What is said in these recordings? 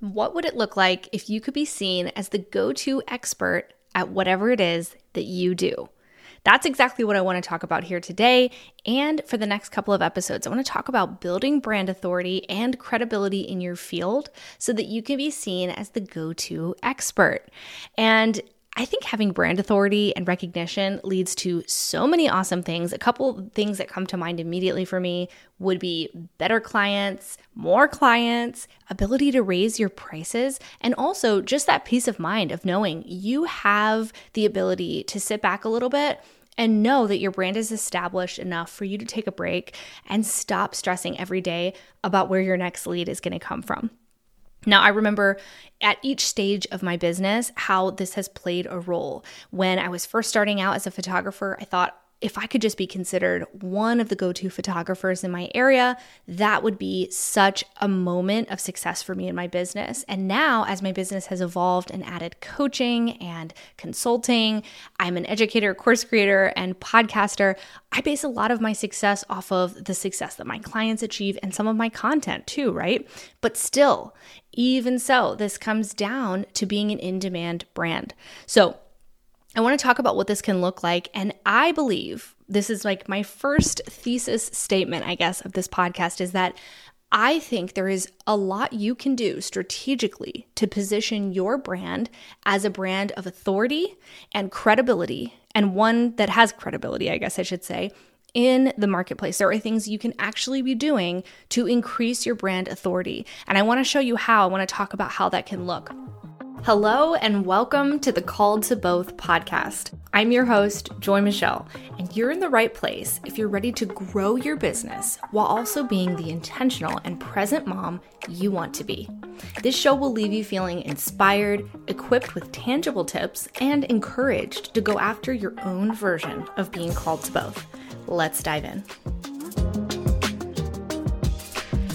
What would it look like if you could be seen as the go to expert at whatever it is that you do? That's exactly what I want to talk about here today and for the next couple of episodes. I want to talk about building brand authority and credibility in your field so that you can be seen as the go to expert. And I think having brand authority and recognition leads to so many awesome things. A couple things that come to mind immediately for me would be better clients, more clients, ability to raise your prices, and also just that peace of mind of knowing you have the ability to sit back a little bit and know that your brand is established enough for you to take a break and stop stressing every day about where your next lead is going to come from. Now, I remember at each stage of my business how this has played a role. When I was first starting out as a photographer, I thought, if I could just be considered one of the go to photographers in my area, that would be such a moment of success for me in my business. And now, as my business has evolved and added coaching and consulting, I'm an educator, course creator, and podcaster. I base a lot of my success off of the success that my clients achieve and some of my content too, right? But still, even so, this comes down to being an in demand brand. So, I want to talk about what this can look like. And I believe this is like my first thesis statement, I guess, of this podcast is that I think there is a lot you can do strategically to position your brand as a brand of authority and credibility, and one that has credibility, I guess I should say, in the marketplace. There are things you can actually be doing to increase your brand authority. And I want to show you how. I want to talk about how that can look. Hello, and welcome to the Called to Both podcast. I'm your host, Joy Michelle, and you're in the right place if you're ready to grow your business while also being the intentional and present mom you want to be. This show will leave you feeling inspired, equipped with tangible tips, and encouraged to go after your own version of being called to both. Let's dive in.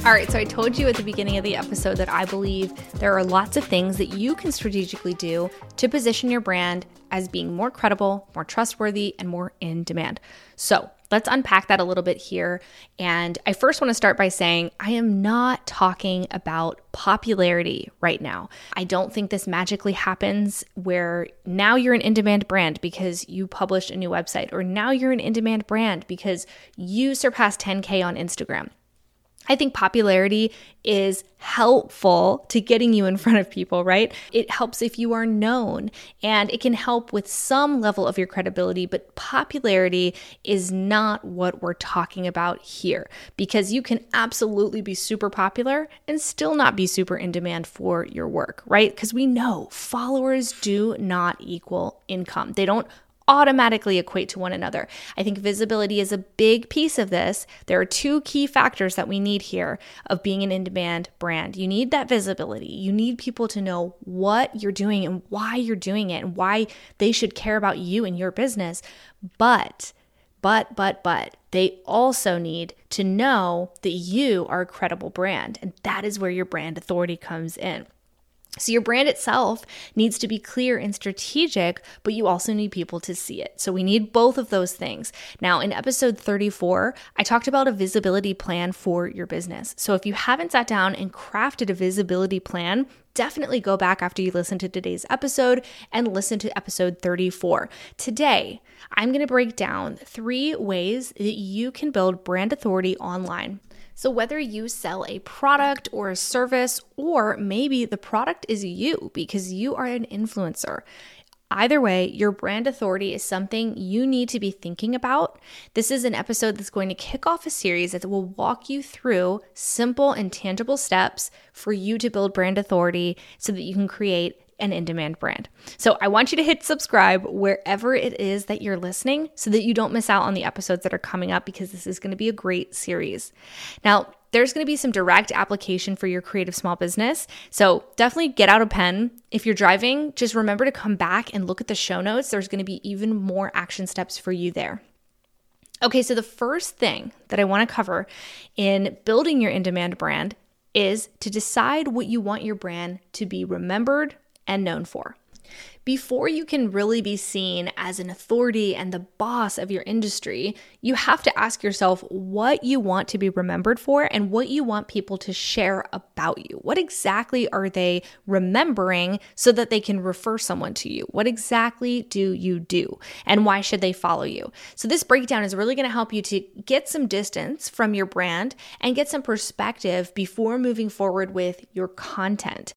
All right, so I told you at the beginning of the episode that I believe there are lots of things that you can strategically do to position your brand as being more credible, more trustworthy, and more in demand. So let's unpack that a little bit here. And I first want to start by saying I am not talking about popularity right now. I don't think this magically happens where now you're an in demand brand because you published a new website, or now you're an in demand brand because you surpassed 10K on Instagram. I think popularity is helpful to getting you in front of people, right? It helps if you are known and it can help with some level of your credibility, but popularity is not what we're talking about here because you can absolutely be super popular and still not be super in demand for your work, right? Because we know followers do not equal income. They don't automatically equate to one another. I think visibility is a big piece of this. There are two key factors that we need here of being an in demand brand. You need that visibility. You need people to know what you're doing and why you're doing it and why they should care about you and your business. But but, but, but, they also need to know that you are a credible brand. And that is where your brand authority comes in. So, your brand itself needs to be clear and strategic, but you also need people to see it. So, we need both of those things. Now, in episode 34, I talked about a visibility plan for your business. So, if you haven't sat down and crafted a visibility plan, definitely go back after you listen to today's episode and listen to episode 34. Today, I'm going to break down three ways that you can build brand authority online. So, whether you sell a product or a service, or maybe the product is you because you are an influencer, Either way, your brand authority is something you need to be thinking about. This is an episode that's going to kick off a series that will walk you through simple and tangible steps for you to build brand authority so that you can create an in demand brand. So I want you to hit subscribe wherever it is that you're listening so that you don't miss out on the episodes that are coming up because this is going to be a great series. Now, there's going to be some direct application for your creative small business. So definitely get out a pen. If you're driving, just remember to come back and look at the show notes. There's going to be even more action steps for you there. Okay, so the first thing that I want to cover in building your in demand brand is to decide what you want your brand to be remembered and known for. Before you can really be seen as an authority and the boss of your industry, you have to ask yourself what you want to be remembered for and what you want people to share about you. What exactly are they remembering so that they can refer someone to you? What exactly do you do? And why should they follow you? So, this breakdown is really going to help you to get some distance from your brand and get some perspective before moving forward with your content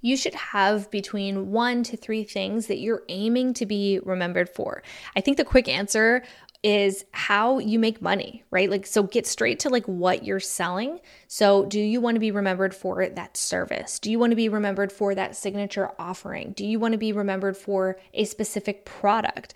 you should have between one to three things that you're aiming to be remembered for. I think the quick answer is how you make money, right? Like, so get straight to like what you're selling. So, do you want to be remembered for that service? Do you want to be remembered for that signature offering? Do you want to be remembered for a specific product?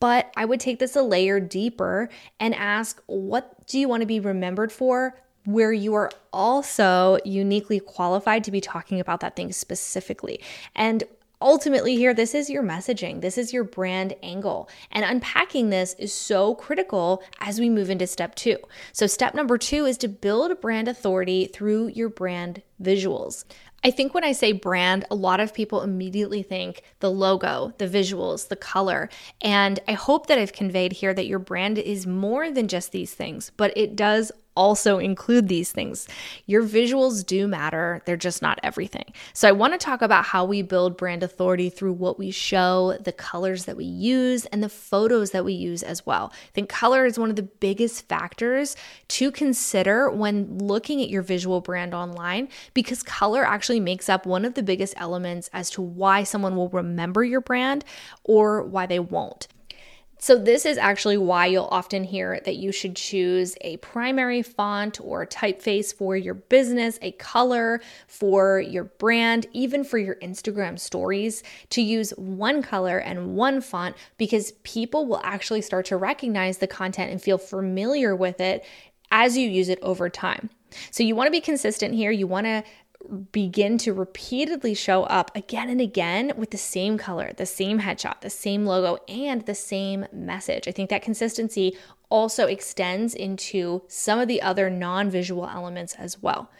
But I would take this a layer deeper and ask, what do you want to be remembered for where you are also uniquely qualified to be talking about that thing specifically. And ultimately, here, this is your messaging, this is your brand angle. And unpacking this is so critical as we move into step two. So, step number two is to build brand authority through your brand visuals. I think when I say brand, a lot of people immediately think the logo, the visuals, the color. And I hope that I've conveyed here that your brand is more than just these things, but it does also include these things. Your visuals do matter, they're just not everything. So, I want to talk about how we build brand authority through what we show, the colors that we use, and the photos that we use as well. I think color is one of the biggest factors to consider when looking at your visual brand online because color actually makes up one of the biggest elements as to why someone will remember your brand or why they won't. So, this is actually why you'll often hear that you should choose a primary font or typeface for your business, a color for your brand, even for your Instagram stories, to use one color and one font because people will actually start to recognize the content and feel familiar with it as you use it over time. So, you want to be consistent here. You want to begin to repeatedly show up again and again with the same color, the same headshot, the same logo, and the same message. I think that consistency also extends into some of the other non visual elements as well.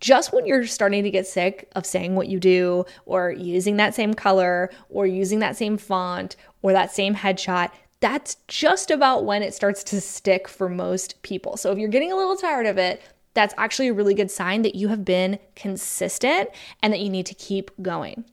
Just when you're starting to get sick of saying what you do, or using that same color, or using that same font, or that same headshot, that's just about when it starts to stick for most people. So if you're getting a little tired of it, that's actually a really good sign that you have been consistent and that you need to keep going.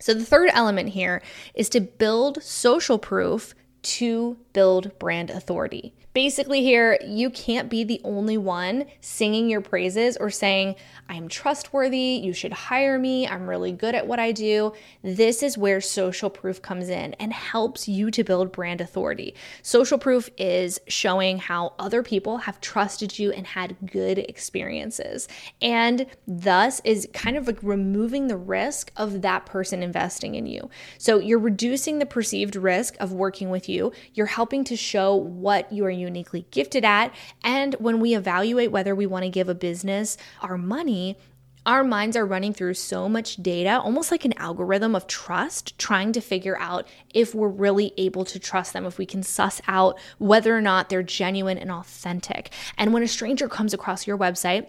So, the third element here is to build social proof to build brand authority. Basically, here, you can't be the only one singing your praises or saying, I'm trustworthy, you should hire me, I'm really good at what I do. This is where social proof comes in and helps you to build brand authority. Social proof is showing how other people have trusted you and had good experiences, and thus is kind of like removing the risk of that person investing in you. So you're reducing the perceived risk of working with you, you're helping to show what you are uniquely gifted at. And when we evaluate whether we want to give a business our money, our minds are running through so much data, almost like an algorithm of trust, trying to figure out if we're really able to trust them, if we can suss out whether or not they're genuine and authentic. And when a stranger comes across your website,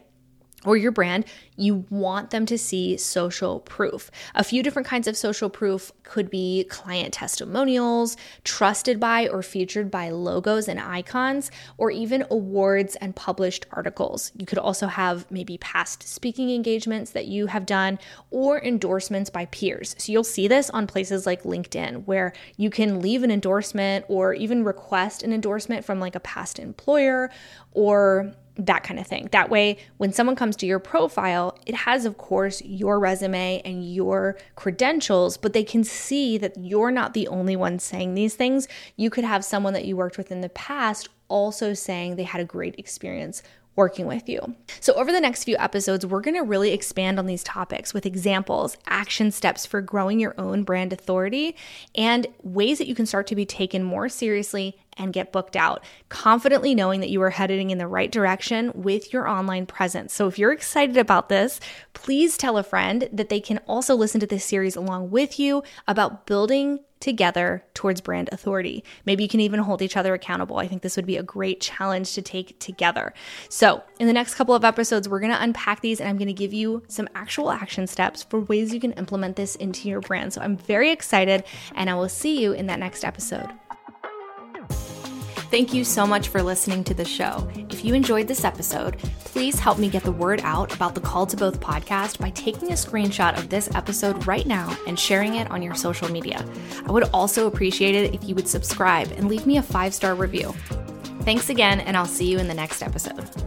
or your brand, you want them to see social proof. A few different kinds of social proof could be client testimonials, trusted by or featured by logos and icons, or even awards and published articles. You could also have maybe past speaking engagements that you have done or endorsements by peers. So you'll see this on places like LinkedIn, where you can leave an endorsement or even request an endorsement from like a past employer or that kind of thing. That way, when someone comes to your profile, it has, of course, your resume and your credentials, but they can see that you're not the only one saying these things. You could have someone that you worked with in the past also saying they had a great experience working with you. So, over the next few episodes, we're going to really expand on these topics with examples, action steps for growing your own brand authority, and ways that you can start to be taken more seriously and get booked out, confidently knowing that you are heading in the right direction with your online presence. So if you're excited about this, please tell a friend that they can also listen to this series along with you about building together towards brand authority. Maybe you can even hold each other accountable. I think this would be a great challenge to take together. So, in the next couple of episodes, we're going to unpack these and I'm going to give you some actual action steps for ways you can implement this into your brand. So, I'm very excited and I will see you in that next episode. Thank you so much for listening to the show. If you enjoyed this episode, please help me get the word out about the Called to Both podcast by taking a screenshot of this episode right now and sharing it on your social media. I would also appreciate it if you would subscribe and leave me a five star review. Thanks again, and I'll see you in the next episode.